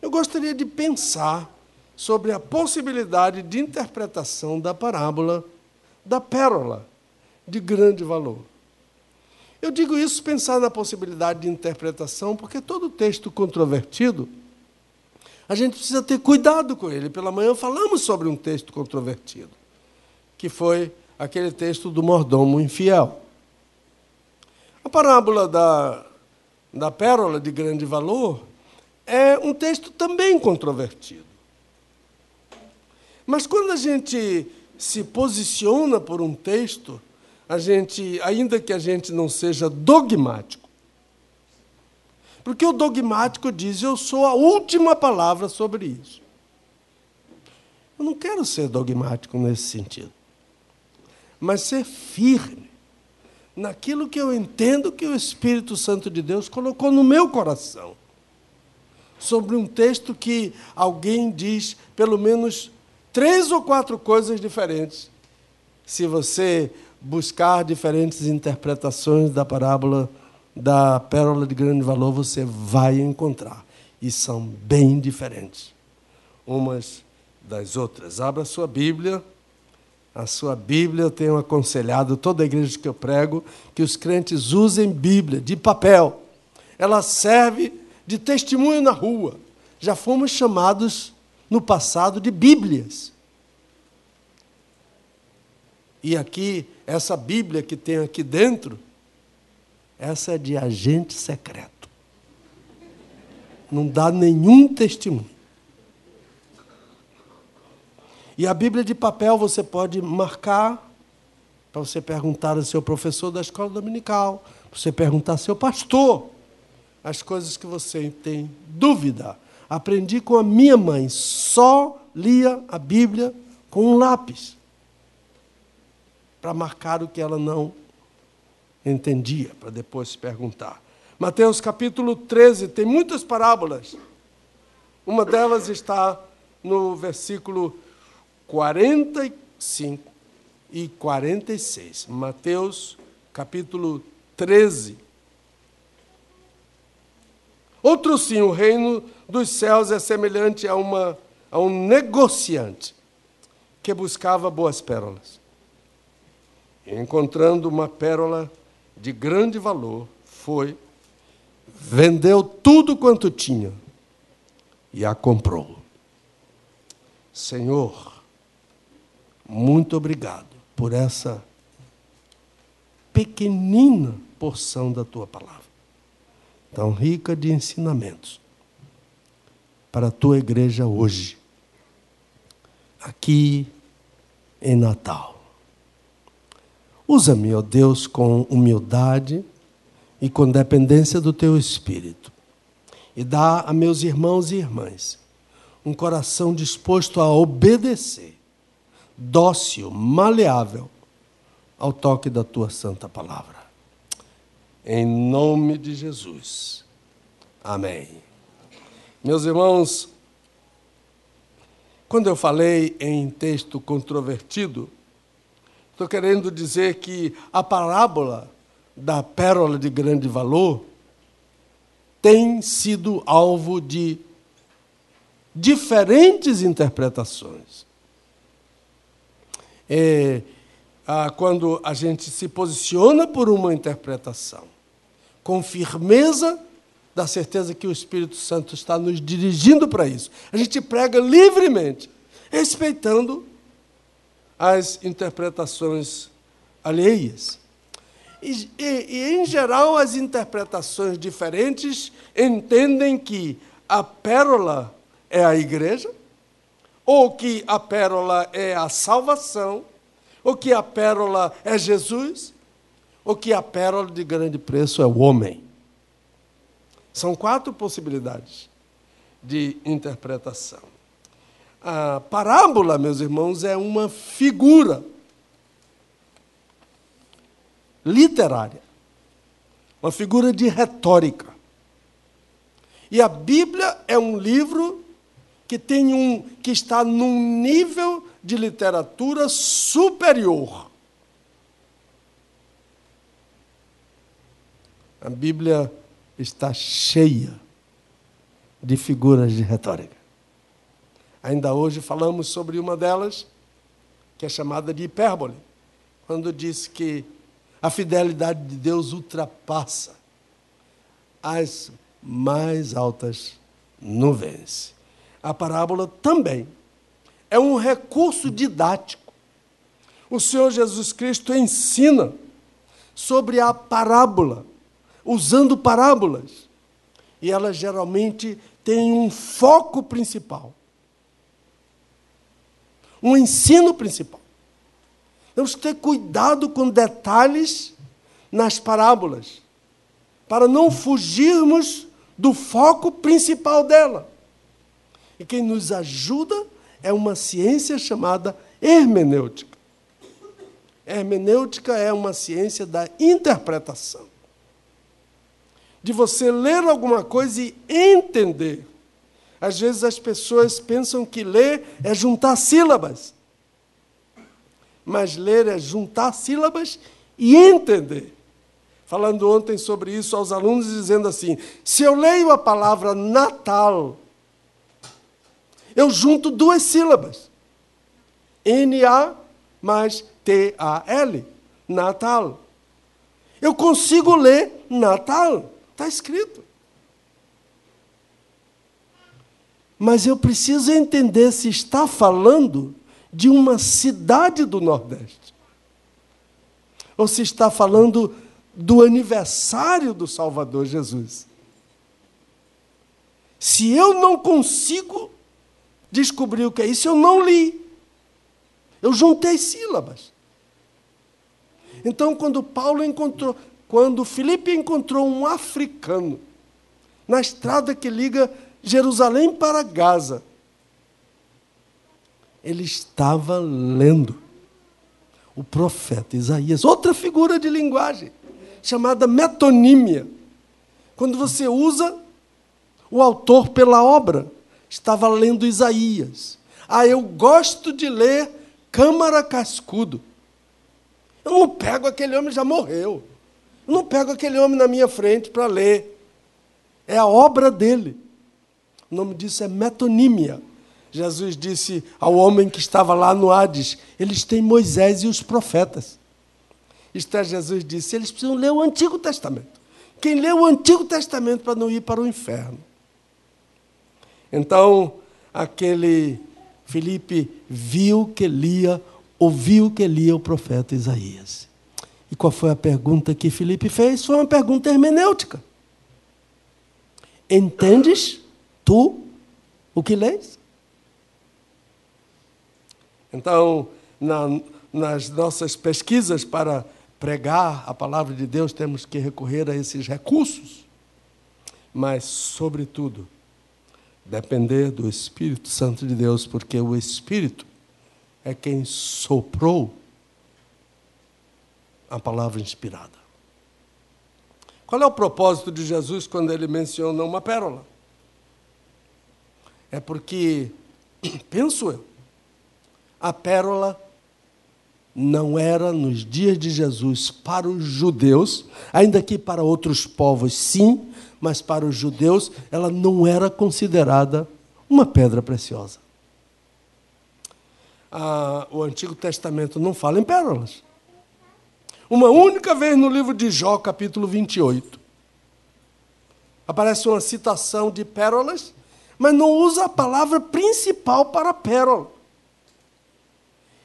Eu gostaria de pensar sobre a possibilidade de interpretação da parábola da pérola de grande valor. Eu digo isso pensar na possibilidade de interpretação, porque todo texto controvertido, a gente precisa ter cuidado com ele. Pela manhã falamos sobre um texto controvertido, que foi aquele texto do mordomo infiel. A parábola da, da pérola de grande valor é um texto também controvertido. Mas quando a gente se posiciona por um texto, a gente, ainda que a gente não seja dogmático, porque o dogmático diz: eu sou a última palavra sobre isso. Eu não quero ser dogmático nesse sentido, mas ser firme naquilo que eu entendo que o Espírito Santo de Deus colocou no meu coração. Sobre um texto que alguém diz pelo menos três ou quatro coisas diferentes. Se você buscar diferentes interpretações da parábola da pérola de grande valor, você vai encontrar. E são bem diferentes umas das outras. Abra a sua Bíblia. A sua Bíblia, eu tenho aconselhado toda a igreja que eu prego que os crentes usem Bíblia de papel. Ela serve de testemunho na rua. Já fomos chamados no passado de Bíblias. E aqui, essa Bíblia que tem aqui dentro, essa é de agente secreto. Não dá nenhum testemunho. E a Bíblia de papel você pode marcar para você perguntar ao seu professor da escola dominical, para você perguntar ao seu pastor as coisas que você tem dúvida. Aprendi com a minha mãe, só lia a Bíblia com um lápis para marcar o que ela não entendia, para depois se perguntar. Mateus capítulo 13 tem muitas parábolas. Uma delas está no versículo 45 e 46. Mateus capítulo 13. Outro sim, o reino dos céus é semelhante a, uma, a um negociante que buscava boas pérolas. encontrando uma pérola de grande valor, foi, vendeu tudo quanto tinha e a comprou. Senhor, muito obrigado por essa pequenina porção da tua palavra, tão rica de ensinamentos, para a tua igreja hoje, aqui em Natal. Usa-me, ó Deus, com humildade e com dependência do teu espírito. E dá a meus irmãos e irmãs um coração disposto a obedecer dócil, maleável ao toque da tua santa palavra. Em nome de Jesus. Amém. Meus irmãos, quando eu falei em texto controvertido, estou querendo dizer que a parábola da pérola de grande valor tem sido alvo de diferentes interpretações é, ah, quando a gente se posiciona por uma interpretação, com firmeza, da certeza que o Espírito Santo está nos dirigindo para isso. A gente prega livremente, respeitando as interpretações alheias. E, e, e, em geral, as interpretações diferentes entendem que a pérola é a igreja, ou que a pérola é a salvação, ou que a pérola é Jesus, ou que a pérola de grande preço é o homem. São quatro possibilidades de interpretação. A parábola, meus irmãos, é uma figura literária, uma figura de retórica. E a Bíblia é um livro que tem um que está num nível de literatura superior. A Bíblia está cheia de figuras de retórica. Ainda hoje falamos sobre uma delas, que é chamada de hipérbole, quando diz que a fidelidade de Deus ultrapassa as mais altas nuvens. A parábola também é um recurso didático. O Senhor Jesus Cristo ensina sobre a parábola, usando parábolas. E elas geralmente têm um foco principal, um ensino principal. Temos que ter cuidado com detalhes nas parábolas, para não fugirmos do foco principal dela. E quem nos ajuda é uma ciência chamada hermenêutica. Hermenêutica é uma ciência da interpretação. De você ler alguma coisa e entender. Às vezes as pessoas pensam que ler é juntar sílabas. Mas ler é juntar sílabas e entender. Falando ontem sobre isso aos alunos, dizendo assim: se eu leio a palavra Natal, eu junto duas sílabas. N-A mais T-A-L. Natal. Eu consigo ler Natal. Está escrito. Mas eu preciso entender se está falando de uma cidade do Nordeste. Ou se está falando do aniversário do Salvador Jesus. Se eu não consigo descobrir o que é isso, eu não li. Eu juntei sílabas. Então, quando Paulo encontrou, quando Filipe encontrou um africano na estrada que liga Jerusalém para Gaza, ele estava lendo o profeta Isaías, outra figura de linguagem, chamada metonímia. Quando você usa o autor pela obra, estava lendo Isaías. Ah, eu gosto de ler Câmara Cascudo. Eu não pego aquele homem, já morreu. Eu não pego aquele homem na minha frente para ler. É a obra dele. O nome disso é metonímia. Jesus disse ao homem que estava lá no Hades: eles têm Moisés e os profetas. Isto é, Jesus disse: eles precisam ler o Antigo Testamento. Quem lê o Antigo Testamento para não ir para o inferno? Então, aquele Felipe viu que lia, ouviu que lia o profeta Isaías. E qual foi a pergunta que Felipe fez? Foi uma pergunta hermenêutica. Entendes tu o que lês? Então, na, nas nossas pesquisas para pregar a palavra de Deus, temos que recorrer a esses recursos, mas, sobretudo, depender do Espírito Santo de Deus, porque o Espírito é quem soprou a palavra inspirada. Qual é o propósito de Jesus quando ele menciona uma pérola? É porque, penso eu, a pérola não era nos dias de Jesus para os judeus, ainda que para outros povos sim, mas para os judeus ela não era considerada uma pedra preciosa. Ah, o Antigo Testamento não fala em pérolas. Uma única vez no livro de Jó, capítulo 28, aparece uma citação de pérolas, mas não usa a palavra principal para pérola.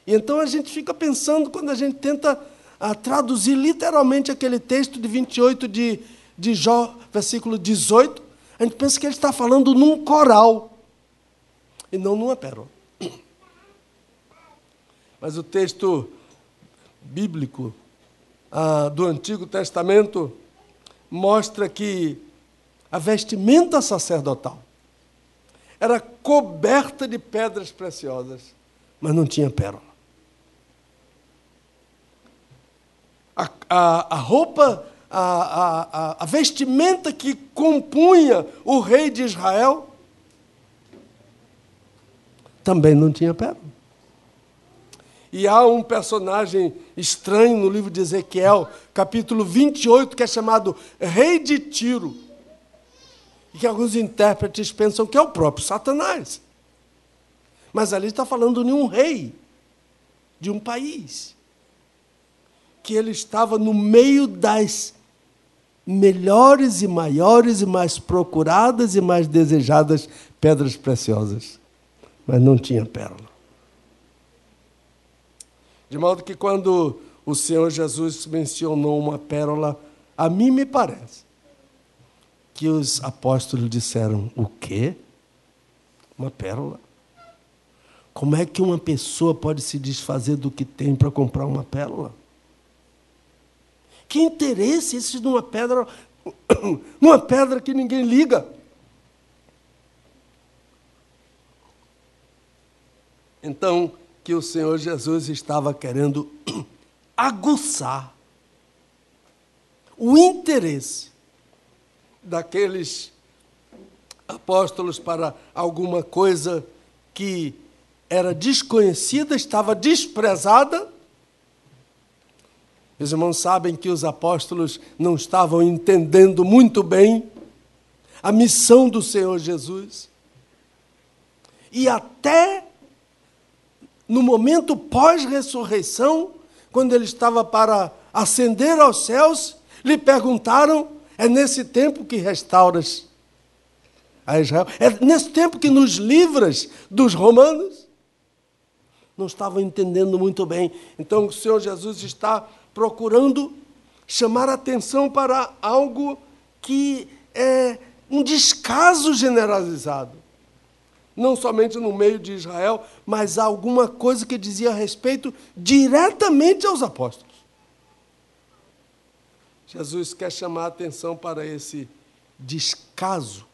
E então a gente fica pensando, quando a gente tenta ah, traduzir literalmente aquele texto de 28 de, de Jó, versículo 18, a gente pensa que ele está falando num coral e não numa pérola. Mas o texto bíblico ah, do Antigo Testamento mostra que a vestimenta sacerdotal era coberta de pedras preciosas, mas não tinha pérola. A, a, a roupa, a, a, a vestimenta que compunha o rei de Israel também não tinha pérola. E há um personagem estranho no livro de Ezequiel, capítulo 28, que é chamado Rei de Tiro. e que alguns intérpretes pensam que é o próprio Satanás. Mas ali está falando de um rei, de um país, que ele estava no meio das melhores e maiores e mais procuradas e mais desejadas pedras preciosas, mas não tinha pérola. De modo que quando o Senhor Jesus mencionou uma pérola, a mim me parece que os apóstolos disseram: o quê? Uma pérola? Como é que uma pessoa pode se desfazer do que tem para comprar uma pérola? Que interesse esse numa pedra, numa pedra que ninguém liga? Então, que o Senhor Jesus estava querendo aguçar o interesse daqueles apóstolos para alguma coisa que era desconhecida, estava desprezada. Os irmãos sabem que os apóstolos não estavam entendendo muito bem a missão do Senhor Jesus. E até no momento pós-ressurreição, quando ele estava para ascender aos céus, lhe perguntaram: é nesse tempo que restauras a Israel? É nesse tempo que nos livras dos romanos? Não estavam entendendo muito bem. Então o Senhor Jesus está procurando chamar atenção para algo que é um descaso generalizado não somente no meio de Israel, mas alguma coisa que dizia respeito diretamente aos apóstolos. Jesus quer chamar a atenção para esse descaso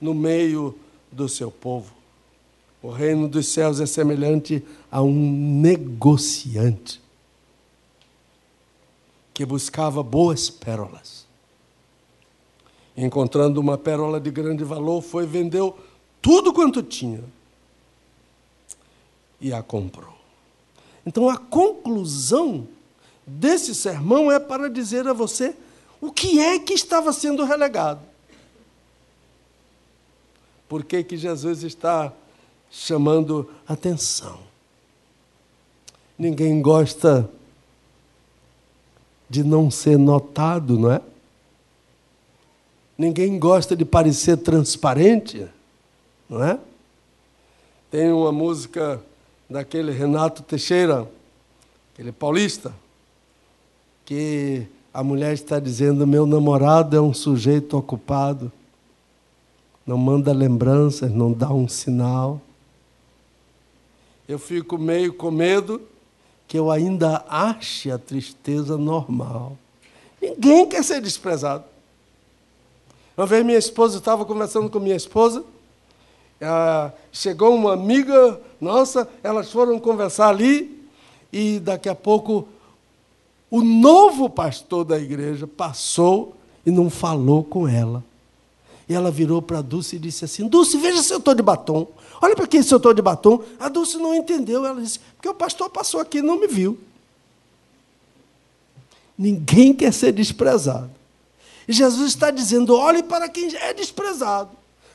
no meio do seu povo. O reino dos céus é semelhante a um negociante que buscava boas pérolas encontrando uma pérola de grande valor, foi vendeu tudo quanto tinha e a comprou. Então a conclusão desse sermão é para dizer a você o que é que estava sendo relegado. Por que, que Jesus está chamando atenção? Ninguém gosta de não ser notado, não é? Ninguém gosta de parecer transparente, não é? Tem uma música daquele Renato Teixeira, aquele paulista, que a mulher está dizendo: meu namorado é um sujeito ocupado, não manda lembranças, não dá um sinal. Eu fico meio com medo que eu ainda ache a tristeza normal. Ninguém quer ser desprezado. Uma vez minha esposa, estava conversando com minha esposa, ah, chegou uma amiga nossa, elas foram conversar ali, e daqui a pouco o novo pastor da igreja passou e não falou com ela. E ela virou para a Dulce e disse assim: Dulce, veja se eu estou de batom. Olha para quem se eu estou de batom. A Dulce não entendeu. Ela disse: Porque o pastor passou aqui e não me viu. Ninguém quer ser desprezado. Jesus está dizendo: olhe para quem é desprezado,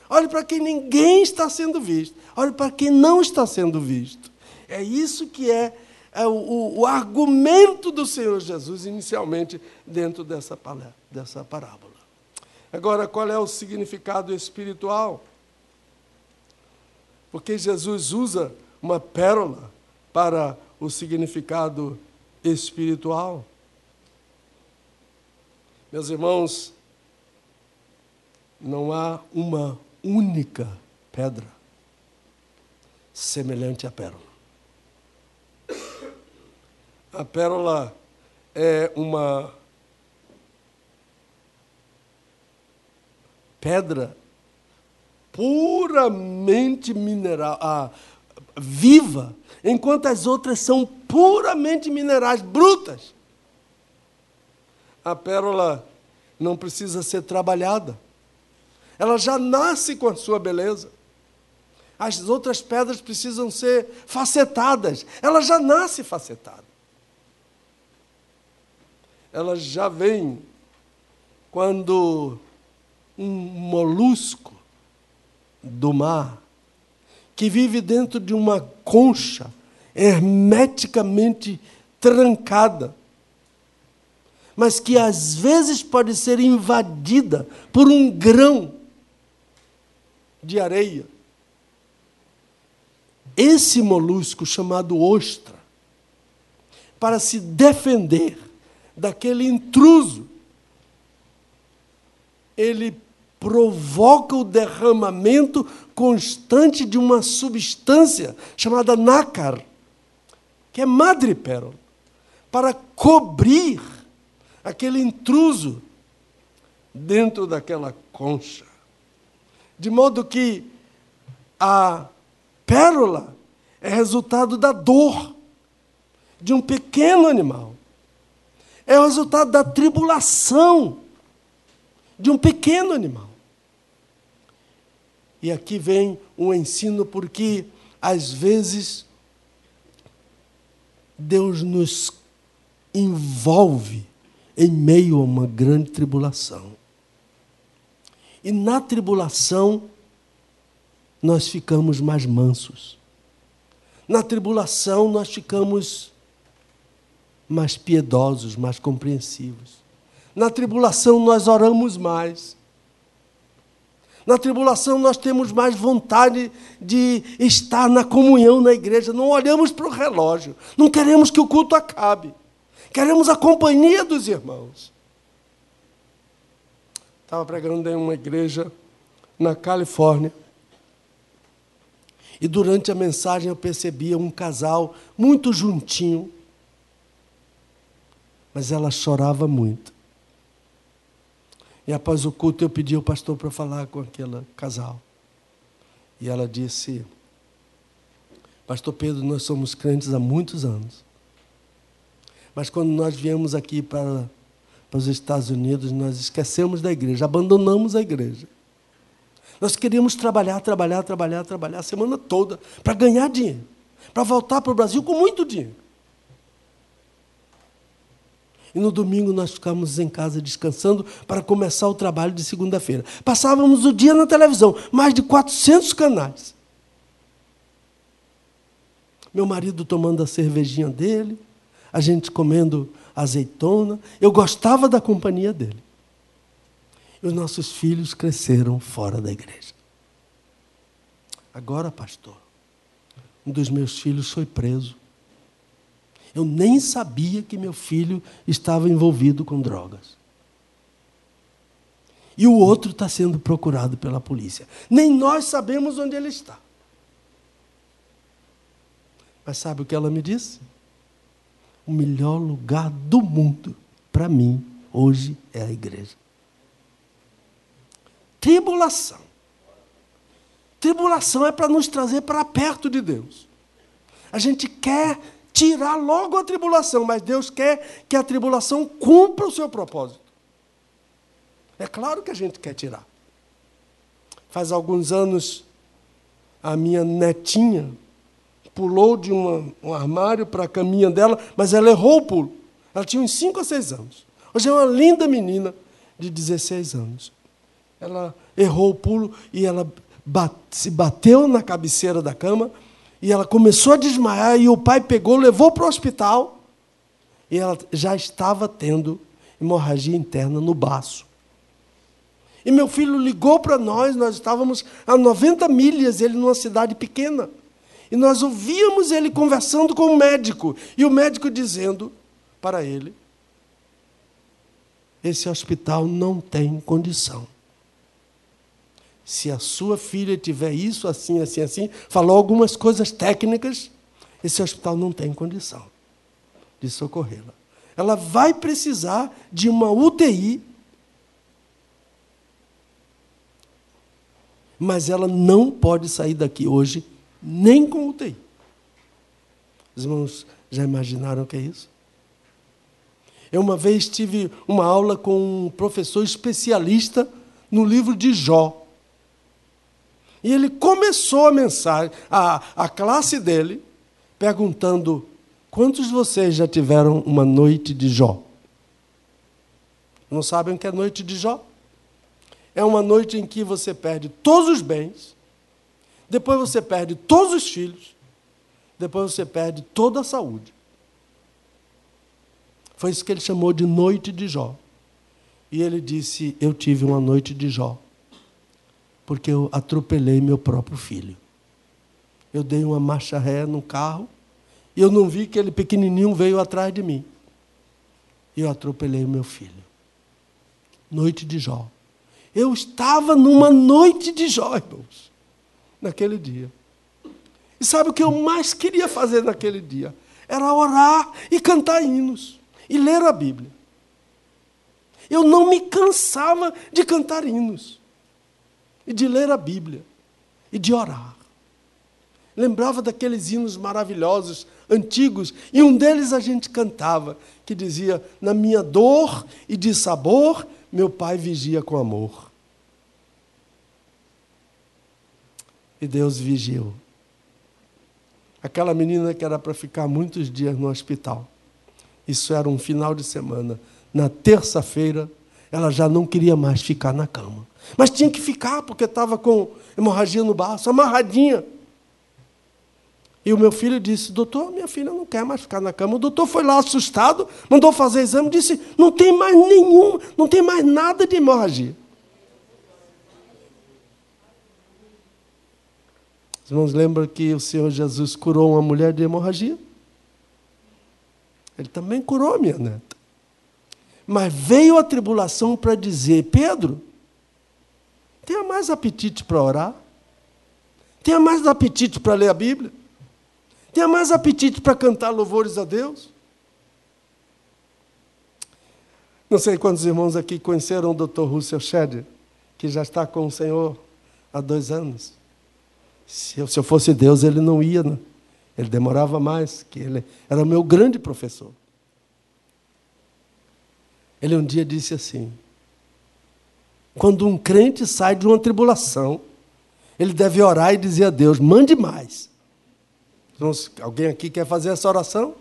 olhe para quem ninguém está sendo visto, olhe para quem não está sendo visto. É isso que é, é o, o, o, argumento do Senhor Jesus, inicialmente, dentro dessa, dessa parábola. Agora, qual é o significado espiritual? Porque Jesus usa uma pérola para o significado espiritual. Meus irmãos, não há uma única pedra semelhante à pérola. A pérola é uma pedra puramente mineral, ah, viva, enquanto as outras são puramente minerais, brutas. A pérola não precisa ser trabalhada. Ela já nasce com a sua beleza. As outras pedras precisam ser facetadas. Ela já nasce facetada. Ela já vem quando um molusco do mar que vive dentro de uma concha hermeticamente trancada, mas que às vezes pode ser invadida por um grão de areia. Esse molusco chamado ostra, para se defender daquele intruso, ele provoca o derramamento constante de uma substância chamada nácar, que é madrepérola, para cobrir aquele intruso dentro daquela concha. De modo que a pérola é resultado da dor de um pequeno animal. É o resultado da tribulação de um pequeno animal. E aqui vem um ensino, porque às vezes Deus nos envolve em meio a uma grande tribulação. E na tribulação, nós ficamos mais mansos. Na tribulação, nós ficamos mais piedosos, mais compreensivos. Na tribulação nós oramos mais. Na tribulação nós temos mais vontade de estar na comunhão na igreja. Não olhamos para o relógio. Não queremos que o culto acabe. Queremos a companhia dos irmãos. Estava pregando em uma igreja na Califórnia. E durante a mensagem eu percebia um casal muito juntinho. Mas ela chorava muito. E após o culto eu pedi ao pastor para falar com aquele casal. E ela disse: Pastor Pedro, nós somos crentes há muitos anos. Mas quando nós viemos aqui para, para os Estados Unidos, nós esquecemos da igreja, abandonamos a igreja. Nós queríamos trabalhar, trabalhar, trabalhar, trabalhar a semana toda para ganhar dinheiro, para voltar para o Brasil com muito dinheiro. E no domingo nós ficávamos em casa descansando para começar o trabalho de segunda-feira. Passávamos o dia na televisão, mais de 400 canais. Meu marido tomando a cervejinha dele, a gente comendo azeitona. Eu gostava da companhia dele. E os nossos filhos cresceram fora da igreja. Agora, pastor, um dos meus filhos foi preso. Eu nem sabia que meu filho estava envolvido com drogas. E o outro está sendo procurado pela polícia. Nem nós sabemos onde ele está. Mas sabe o que ela me disse? O melhor lugar do mundo para mim hoje é a igreja. Tribulação. Tribulação é para nos trazer para perto de Deus. A gente quer tirar logo a tribulação, mas Deus quer que a tribulação cumpra o seu propósito. É claro que a gente quer tirar. Faz alguns anos, a minha netinha pulou de uma, um armário para a caminha dela, mas ela errou o pulo. Ela tinha uns 5 ou 6 anos. Hoje é uma linda menina de 16 anos. Ela errou o pulo e ela bate, se bateu na cabeceira da cama e ela começou a desmaiar e o pai pegou, levou para o hospital e ela já estava tendo hemorragia interna no baço. E meu filho ligou para nós, nós estávamos a 90 milhas, ele numa cidade pequena. E nós ouvíamos ele conversando com o médico, e o médico dizendo para ele: esse hospital não tem condição se a sua filha tiver isso, assim, assim, assim, falou algumas coisas técnicas, esse hospital não tem condição de socorrê-la. Ela vai precisar de uma UTI, mas ela não pode sair daqui hoje nem com UTI. Os irmãos já imaginaram o que é isso? Eu uma vez tive uma aula com um professor especialista no livro de Jó. E ele começou a mensagem, a, a classe dele, perguntando: quantos de vocês já tiveram uma noite de Jó? Não sabem o que é noite de Jó? é uma noite em que você perde todos os bens, depois você perde todos os filhos, depois você perde toda a saúde. Foi isso que ele chamou de noite de Jó. E ele disse: Eu tive uma noite de Jó, porque eu atropelei meu próprio filho. Eu dei uma marcha ré no carro e eu não vi que ele pequenininho veio atrás de mim. E eu atropelei meu filho. Noite de Jó. Eu estava numa noite de Jó, irmãos, naquele dia. E sabe o que eu mais queria fazer naquele dia? Era orar e cantar hinos e ler a Bíblia. Eu não me cansava de cantar hinos e de ler a Bíblia e de orar. Lembrava daqueles hinos maravilhosos, antigos, e um deles a gente cantava, que dizia: Na minha dor e de sabor, meu pai vigia com amor. E Deus vigiou. Aquela menina que era para ficar muitos dias no hospital. Isso era um final de semana. Na terça-feira, ela já não queria mais ficar na cama. Mas tinha que ficar, porque estava com hemorragia no baço, amarradinha. E o meu filho disse: Doutor, minha filha não quer mais ficar na cama. O doutor foi lá assustado, mandou fazer exame, disse: Não tem mais nenhum, não tem mais nada de hemorragia. Os irmãos lembram que o Senhor Jesus curou uma mulher de hemorragia? Ele também curou a minha neta. Mas veio a tribulação para dizer: Pedro, tenha mais apetite para orar, tenha mais apetite para ler a Bíblia, tenha mais apetite para cantar louvores a Deus. Não sei quantos irmãos aqui conheceram o Dr. Russell Shedd, que já está com o Senhor há dois anos. Se eu, se eu fosse Deus, ele não ia, né? ele demorava mais, que ele era o meu grande professor. Ele um dia disse assim: quando um crente sai de uma tribulação, ele deve orar e dizer a Deus: mande mais. Então, alguém aqui quer fazer essa oração?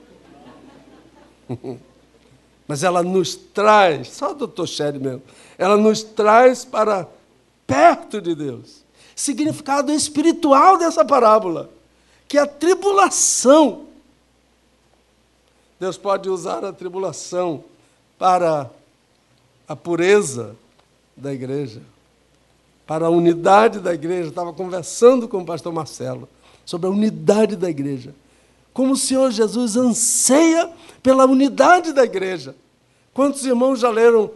Mas ela nos traz, só o doutor Sherry mesmo, ela nos traz para perto de Deus significado espiritual dessa parábola, que a tribulação, Deus pode usar a tribulação para a pureza da igreja, para a unidade da igreja. estava conversando com o pastor Marcelo sobre a unidade da igreja. Como o Senhor Jesus anseia pela unidade da igreja. Quantos irmãos já leram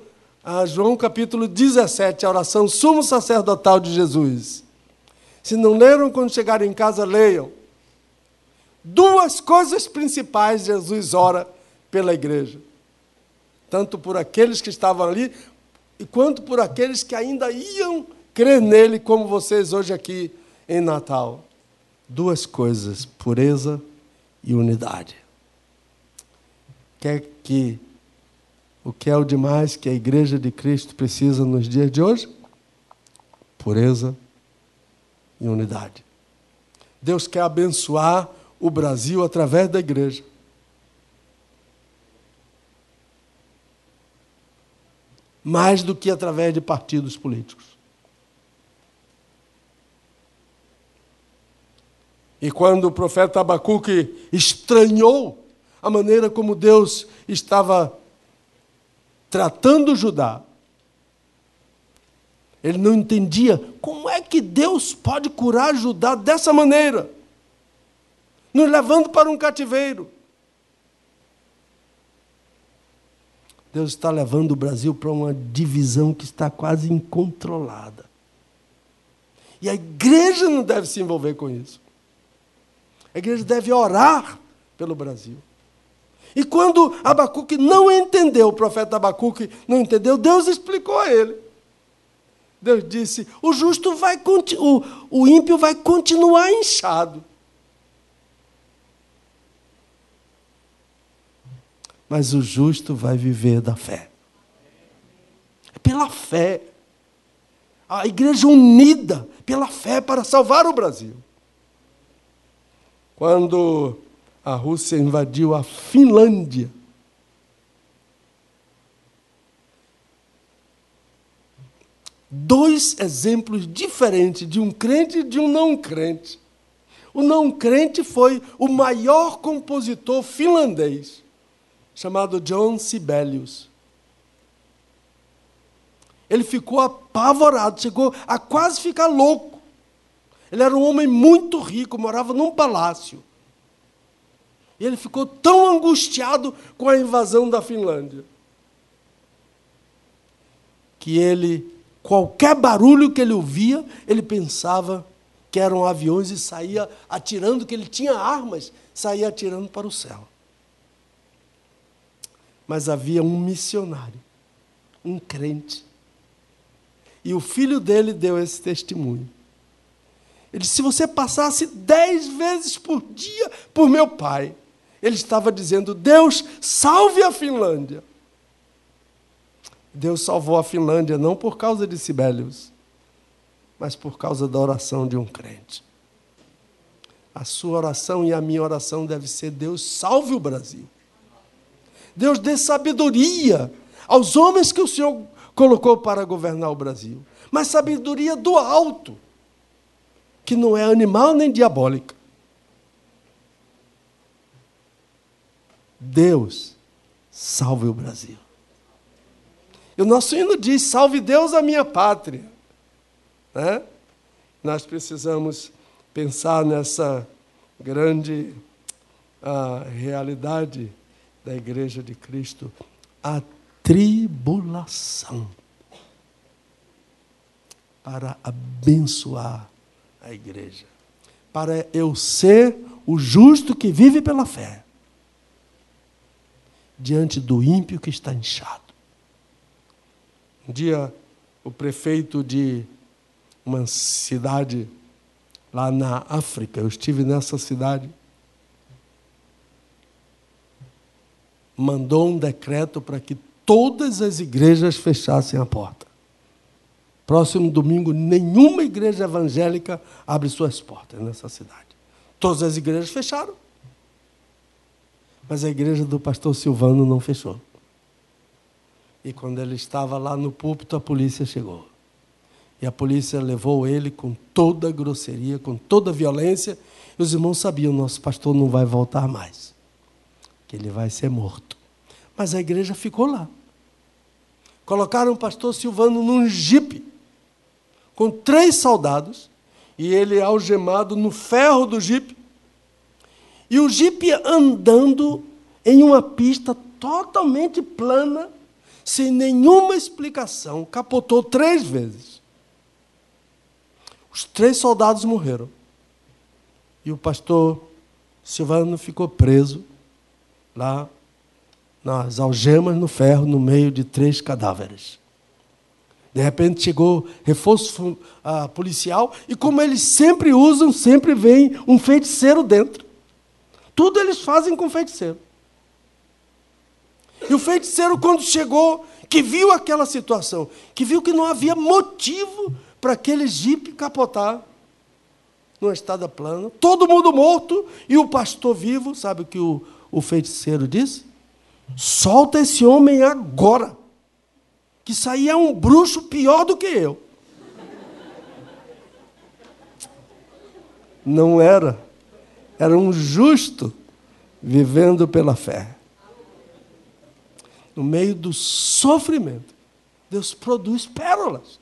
ah, João capítulo 17, a oração sumo sacerdotal de Jesus? Se não leram, quando chegarem em casa, leiam. Duas coisas principais Jesus ora pela igreja. Tanto por aqueles que estavam ali, quanto por aqueles que ainda iam crer nele, como vocês hoje aqui em Natal. Duas coisas: pureza e unidade. Quer que o que é o demais que a igreja de Cristo precisa nos dias de hoje? Pureza em unidade. Deus quer abençoar o Brasil através da igreja. Mais do que através de partidos políticos. E quando o profeta Abacuque estranhou a maneira como Deus estava tratando Judá, ele não entendia como é que Deus pode curar Judá dessa maneira, nos levando para um cativeiro. Deus está levando o Brasil para uma divisão que está quase incontrolada. E a igreja não deve se envolver com isso. A igreja deve orar pelo Brasil. E quando Abacuque não entendeu, o profeta Abacuque não entendeu, Deus explicou a ele. Deus disse: o justo vai o, o ímpio vai continuar inchado. Mas o justo vai viver da fé. É pela fé. A igreja unida pela fé para salvar o Brasil. Quando a Rússia invadiu a Finlândia, dois exemplos diferentes de um crente e de um não crente. O não crente foi o maior compositor finlandês, chamado John Sibelius. Ele ficou apavorado, chegou a quase ficar louco. Ele era um homem muito rico, morava num palácio. E ele ficou tão angustiado com a invasão da Finlândia que ele, qualquer barulho que ele ouvia, ele pensava que eram aviões e saía atirando, que ele tinha armas, saía atirando para o céu. Mas havia um missionário, um crente. E o filho dele deu esse testemunho. Ele disse: se você passasse dez vezes por dia por meu pai, ele estava dizendo: Deus, salve a Finlândia. Deus salvou a Finlândia não por causa de Sibelius, mas por causa da oração de um crente. A sua oração e a minha oração deve ser: Deus salve o Brasil. Deus dê sabedoria aos homens que o Senhor colocou para governar o Brasil, mas sabedoria do alto, que não é animal nem diabólica. Deus salve o Brasil. O nosso hino diz: Salve Deus a minha pátria. Né? Nós precisamos pensar nessa grande uh, realidade da Igreja de Cristo, a tribulação, para abençoar a igreja, para eu ser o justo que vive pela fé, diante do ímpio que está inchado. Um dia, o prefeito de uma cidade lá na África, eu estive nessa cidade, mandou um decreto para que todas as igrejas fechassem a porta. Próximo domingo, nenhuma igreja evangélica abre suas portas nessa cidade. Todas as igrejas fecharam. Mas a igreja do pastor Silvano não fechou. E quando ele estava lá no púlpito, a polícia chegou. E a polícia levou ele com toda a grosseria, com toda a violência. E os irmãos sabiam: nosso pastor não vai voltar mais, que ele vai ser morto. Mas a igreja ficou lá. Colocaram o pastor Silvano num jipe, com três soldados, e ele algemado no ferro do jipe. E o jipe andando em uma pista totalmente plana sem nenhuma explicação, capotou três vezes. Os três soldados morreram. E o pastor Silvano ficou preso lá nas algemas no ferro, no meio de três cadáveres. De repente chegou reforço uh, policial, e como eles sempre usam, sempre vem um feiticeiro dentro. Tudo eles fazem com feiticeiro. E o feiticeiro, quando chegou, que viu aquela situação, que viu que não havia motivo para aquele jipe capotar numa estrada plana, todo mundo morto e o pastor vivo, sabe o que o, o feiticeiro disse? Solta esse homem agora, que aí é um bruxo pior do que eu. Não era, era um justo vivendo pela fé no meio do sofrimento, Deus produz pérolas.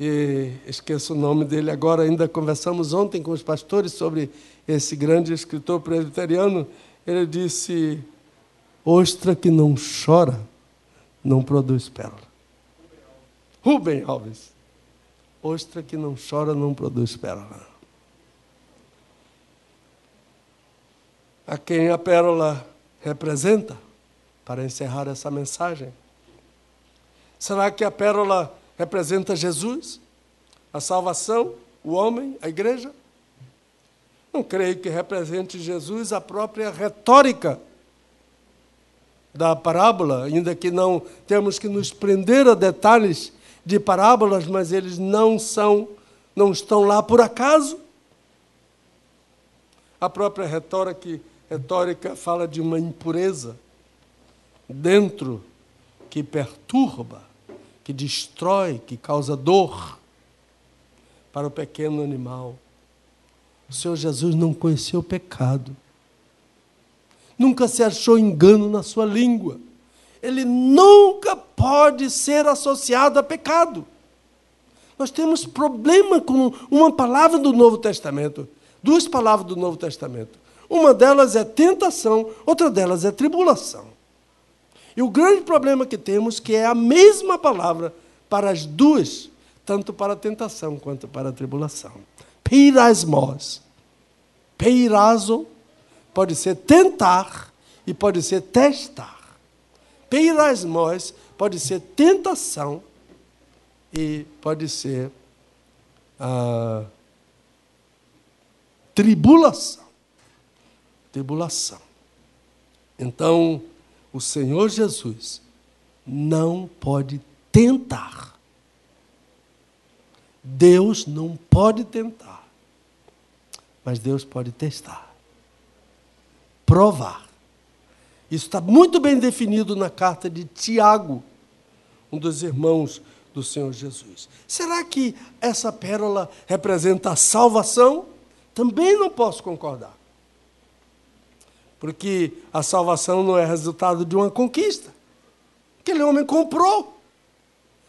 E esqueço o nome dele agora, ainda conversamos ontem com os pastores sobre esse grande escritor presbiteriano. Ele disse: Ostra que não chora, não produz pérola. Rubem Alves. Ostra que não chora, não produz pérola. A quem a pérola representa para encerrar essa mensagem? Será que a pérola representa Jesus, a salvação, o homem, a igreja? Não creio que represente Jesus a própria retórica da parábola, ainda que não temos que nos prender a detalhes de parábolas, mas eles não são, não estão lá por acaso. A própria retórica retórica fala de uma impureza dentro que perturba, que destrói, que causa dor para o pequeno animal. O Senhor Jesus não conheceu o pecado. Nunca se achou engano na sua língua. Ele nunca pode ser associado a pecado. Nós temos problema com uma palavra do Novo Testamento, duas palavras do Novo Testamento. Uma delas é tentação, outra delas é tribulação. E o grande problema que temos que é a mesma palavra para as duas, tanto para a tentação quanto para a tribulação. Peirasmos. Peirazo pode ser tentar e pode ser testar. Peirasmos pode ser tentação e pode ser ah, tribulação. Tribulação. Então, o Senhor Jesus não pode tentar. Deus não pode tentar. Mas Deus pode testar. Provar. Isso está muito bem definido na carta de Tiago, um dos irmãos do Senhor Jesus. Será que essa pérola representa a salvação? Também não posso concordar. Porque a salvação não é resultado de uma conquista. Aquele homem comprou.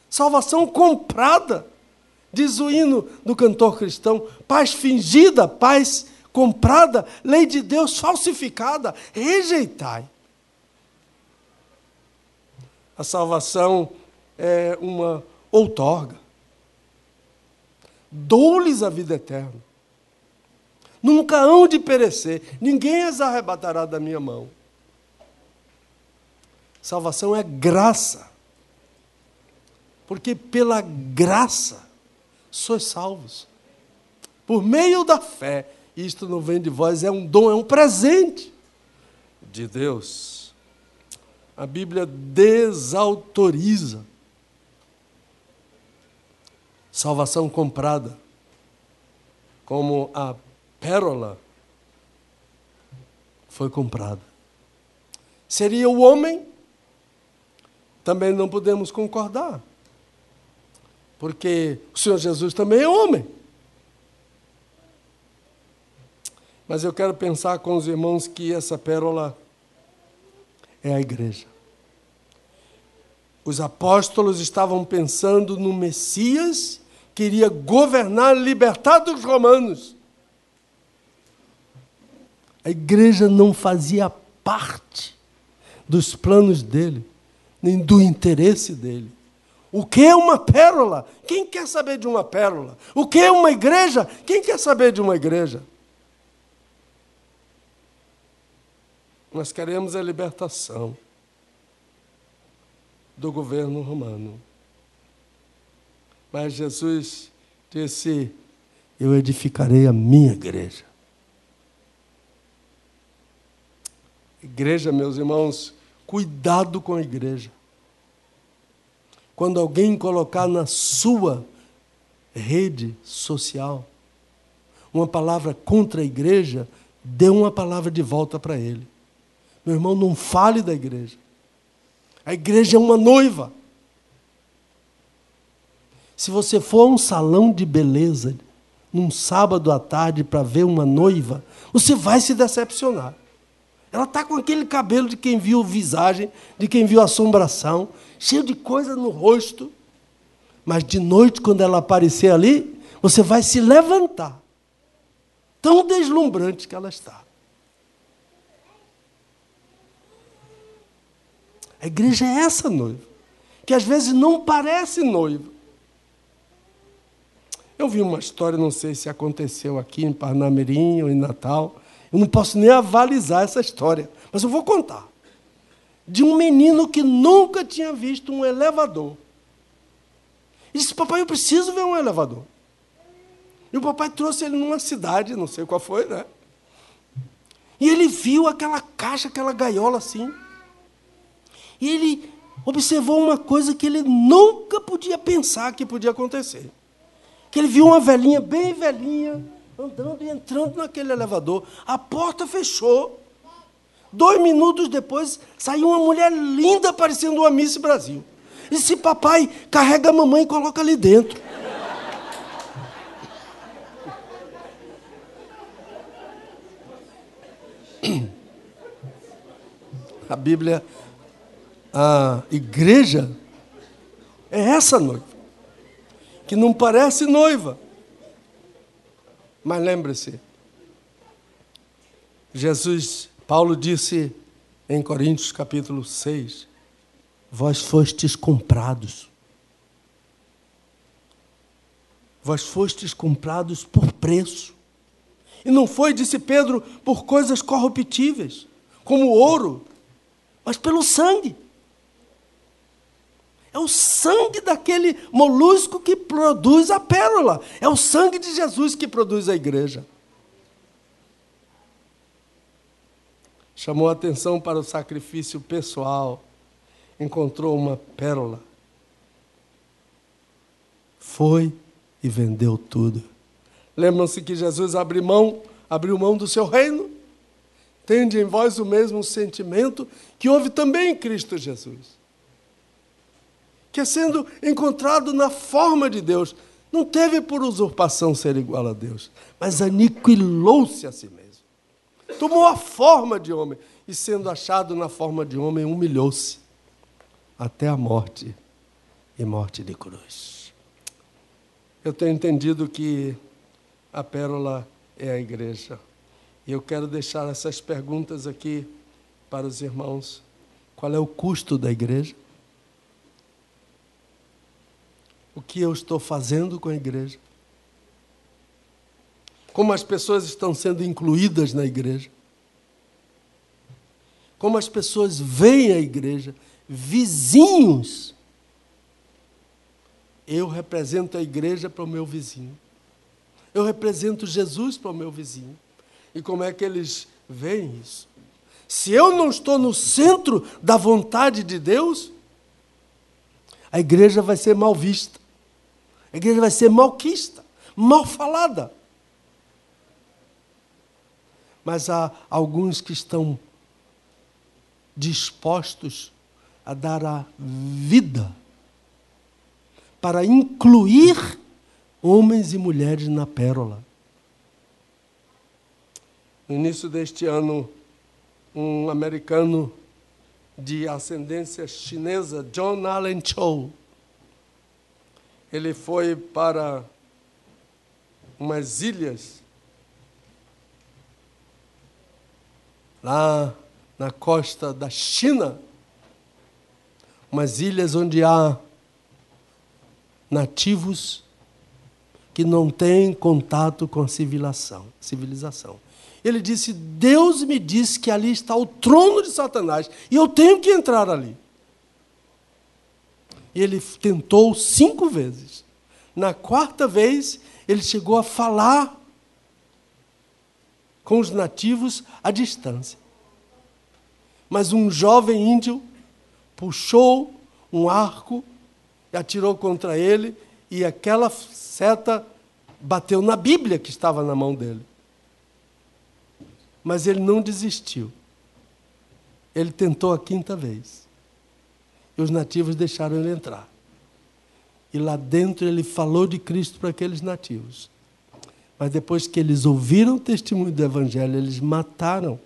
Salvação comprada. Diz o hino do cantor cristão: paz fingida, paz comprada, lei de Deus falsificada, rejeitai. A salvação é uma outorga. Dou-lhes a vida eterna. Nunca hão de perecer, ninguém as arrebatará da minha mão. Salvação é graça. Porque pela graça sois salvos. Por meio da fé. Isto não vem de vós, é um dom, é um presente de Deus. A Bíblia desautoriza salvação comprada, como a pérola foi comprada. Seria o homem? Também não podemos concordar. Porque o Senhor Jesus também é homem. Mas eu quero pensar com os irmãos que essa pérola é a igreja. Os apóstolos estavam pensando no Messias que iria governar, libertar dos romanos. A igreja não fazia parte dos planos dele, nem do interesse dele. O que é uma pérola? Quem quer saber de uma pérola? O que é uma igreja? Quem quer saber de uma igreja? Nós queremos a libertação do governo romano. Mas Jesus disse: Eu edificarei a minha igreja. Igreja, meus irmãos, cuidado com a igreja. Quando alguém colocar na sua rede social uma palavra contra a igreja, dê uma palavra de volta para ele. Meu irmão, não fale da igreja. A igreja é uma noiva. Se você for a um salão de beleza, num sábado à tarde, para ver uma noiva, você vai se decepcionar. Ela está com aquele cabelo de quem viu visagem, de quem viu assombração, cheio de coisa no rosto. Mas de noite, quando ela aparecer ali, você vai se levantar. Tão deslumbrante que ela está. A igreja é essa noiva, que às vezes não parece noiva. Eu vi uma história, não sei se aconteceu aqui em Parnamirim ou em Natal, eu não posso nem avalizar essa história, mas eu vou contar. De um menino que nunca tinha visto um elevador. Ele disse: Papai, eu preciso ver um elevador. E o papai trouxe ele numa cidade, não sei qual foi, né? E ele viu aquela caixa, aquela gaiola assim. E ele observou uma coisa que ele nunca podia pensar que podia acontecer. Que ele viu uma velhinha, bem velhinha, andando e entrando naquele elevador. A porta fechou. Dois minutos depois, saiu uma mulher linda, parecendo uma Miss Brasil. E se papai carrega a mamãe e coloca ali dentro. A Bíblia, a igreja, é essa noiva, que não parece noiva. Mas lembre-se, Jesus, Paulo disse em Coríntios capítulo 6, vós fostes comprados. Vós fostes comprados por preço. E não foi, disse Pedro, por coisas corruptíveis, como ouro, mas pelo sangue. É o sangue daquele molusco que produz a pérola. É o sangue de Jesus que produz a igreja. Chamou atenção para o sacrifício pessoal. Encontrou uma pérola. Foi e vendeu tudo. Lembram-se que Jesus abriu mão, abriu mão do seu reino? Tende em vós o mesmo sentimento que houve também em Cristo Jesus que sendo encontrado na forma de Deus, não teve por usurpação ser igual a Deus, mas aniquilou-se a si mesmo. Tomou a forma de homem e, sendo achado na forma de homem, humilhou-se até a morte e morte de cruz. Eu tenho entendido que a pérola é a igreja. E eu quero deixar essas perguntas aqui para os irmãos. Qual é o custo da igreja? O que eu estou fazendo com a igreja, como as pessoas estão sendo incluídas na igreja, como as pessoas veem a igreja, vizinhos. Eu represento a igreja para o meu vizinho. Eu represento Jesus para o meu vizinho. E como é que eles veem isso? Se eu não estou no centro da vontade de Deus, a igreja vai ser mal vista. A igreja vai ser malquista, mal falada. Mas há alguns que estão dispostos a dar a vida para incluir homens e mulheres na pérola. No início deste ano, um americano de ascendência chinesa, John Allen Cho, ele foi para umas ilhas lá na costa da China, umas ilhas onde há nativos que não têm contato com a civilização. civilização. Ele disse: Deus me disse que ali está o trono de Satanás e eu tenho que entrar ali. E ele tentou cinco vezes. Na quarta vez, ele chegou a falar com os nativos à distância. Mas um jovem índio puxou um arco e atirou contra ele, e aquela seta bateu na Bíblia que estava na mão dele. Mas ele não desistiu. Ele tentou a quinta vez. E os nativos deixaram ele entrar. E lá dentro ele falou de Cristo para aqueles nativos. Mas depois que eles ouviram o testemunho do Evangelho, eles mataram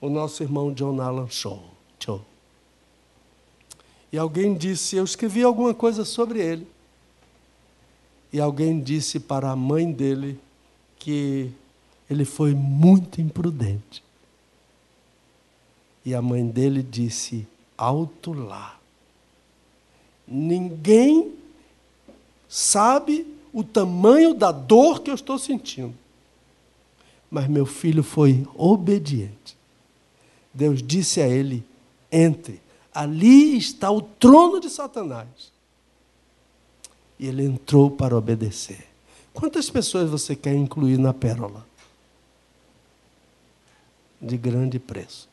o nosso irmão John Allen Shaw. E alguém disse: Eu escrevi alguma coisa sobre ele. E alguém disse para a mãe dele que ele foi muito imprudente. E a mãe dele disse: Alto lá. Ninguém sabe o tamanho da dor que eu estou sentindo. Mas meu filho foi obediente. Deus disse a ele: entre, ali está o trono de Satanás. E ele entrou para obedecer. Quantas pessoas você quer incluir na pérola? De grande preço.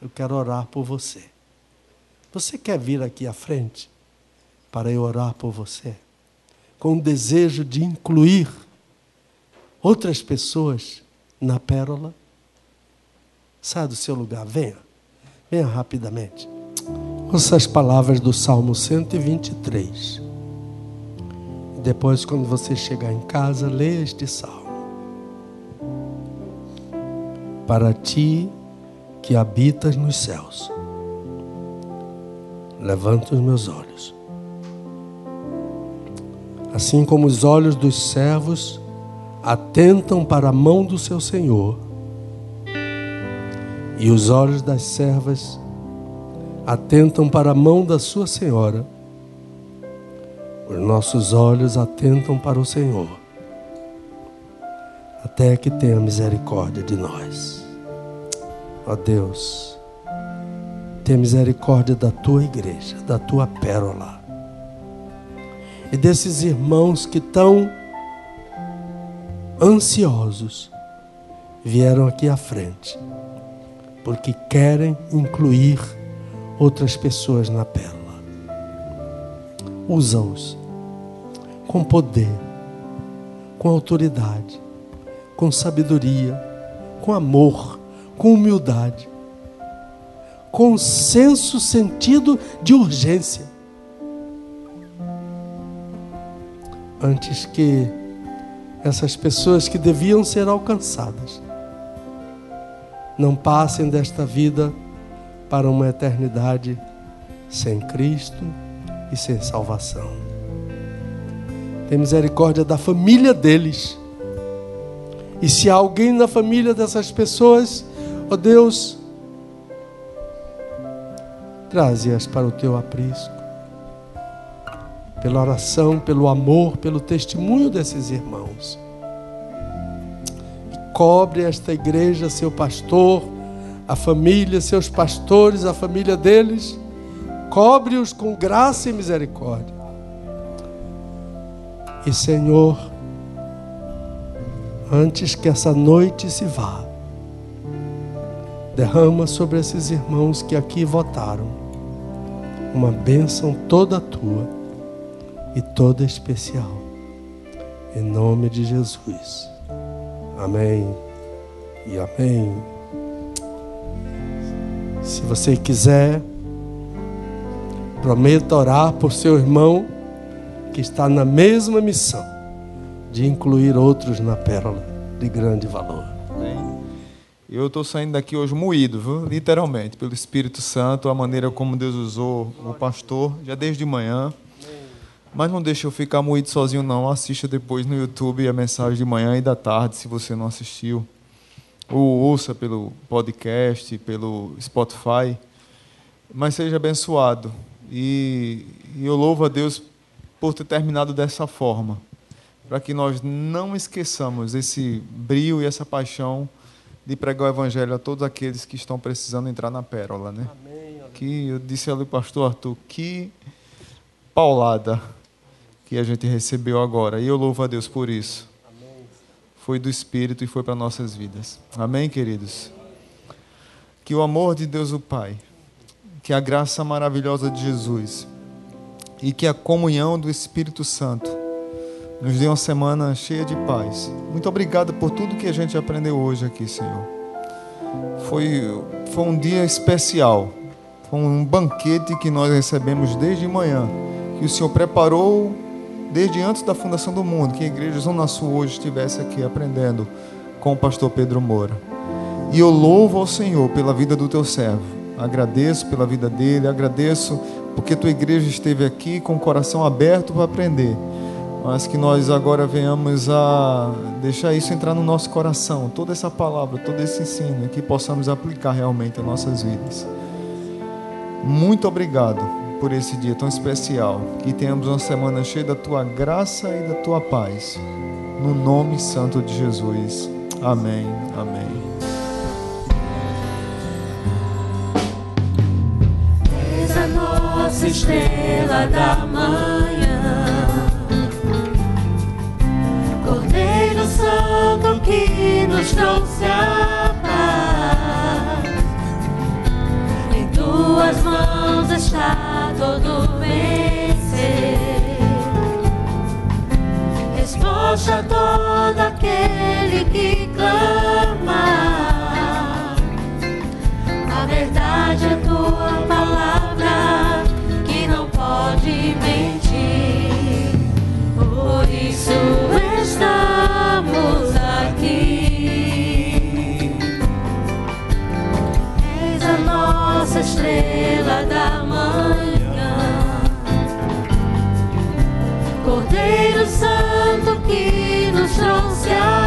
Eu quero orar por você. Você quer vir aqui à frente para eu orar por você? Com o desejo de incluir outras pessoas na pérola? Sai do seu lugar, venha. Venha rapidamente. Ouça as palavras do Salmo 123. Depois, quando você chegar em casa, leia este salmo. Para ti que habitas nos céus, levanta os meus olhos. Assim como os olhos dos servos atentam para a mão do seu Senhor, e os olhos das servas atentam para a mão da sua Senhora, os nossos olhos atentam para o Senhor, até que tenha misericórdia de nós. Ó Deus, tenha misericórdia da tua igreja, da tua pérola, e desses irmãos que estão ansiosos vieram aqui à frente, porque querem incluir outras pessoas na pérola. Usa-os com poder, com autoridade, com sabedoria, com amor, com humildade, com senso, sentido de urgência. Antes que essas pessoas que deviam ser alcançadas não passem desta vida para uma eternidade sem Cristo e sem salvação. Tem misericórdia da família deles. E se há alguém na família dessas pessoas, ó oh Deus, traze-as para o teu aprisco. Pela oração, pelo amor, pelo testemunho desses irmãos. E cobre esta igreja, seu pastor, a família, seus pastores, a família deles. Cobre-os com graça e misericórdia. E Senhor, antes que essa noite se vá, derrama sobre esses irmãos que aqui votaram uma bênção toda tua e toda especial. Em nome de Jesus. Amém e amém. Se você quiser, prometa orar por seu irmão que está na mesma missão de incluir outros na pérola de grande valor. Eu estou saindo daqui hoje moído, viu? literalmente, pelo Espírito Santo, a maneira como Deus usou o pastor, já desde manhã. Mas não deixe eu ficar moído sozinho, não. Assista depois no YouTube a mensagem de manhã e da tarde, se você não assistiu ou ouça pelo podcast, pelo Spotify, mas seja abençoado. E, e eu louvo a Deus por ter terminado dessa forma, para que nós não esqueçamos esse brilho e essa paixão de pregar o Evangelho a todos aqueles que estão precisando entrar na pérola, né? Amém, amém. Que eu disse ali, pastor Arthur, que paulada que a gente recebeu agora. E eu louvo a Deus por isso foi do Espírito e foi para nossas vidas. Amém, queridos? Que o amor de Deus o Pai, que a graça maravilhosa de Jesus e que a comunhão do Espírito Santo nos dê uma semana cheia de paz. Muito obrigado por tudo que a gente aprendeu hoje aqui, Senhor. Foi, foi um dia especial, foi um banquete que nós recebemos desde manhã, que o Senhor preparou desde antes da fundação do mundo, que a igreja Zona Sul hoje estivesse aqui aprendendo com o pastor Pedro Moura. E eu louvo ao Senhor pela vida do teu servo. Agradeço pela vida dele, agradeço porque tua igreja esteve aqui com o coração aberto para aprender. Mas que nós agora venhamos a deixar isso entrar no nosso coração, toda essa palavra, todo esse ensino, que possamos aplicar realmente em nossas vidas. Muito obrigado por esse dia tão especial. Que tenhamos uma semana cheia da tua graça e da tua paz. No nome santo de Jesus. Amém. Amém. És a nossa estrela da manhã. Que nos trouxe a paz. Em tuas mãos está todo vencer. Resposta a todo aquele que clama. A verdade é tua palavra. mentir. Por isso estamos estrela da manhã. Cordeiro Santo que nos trouxe a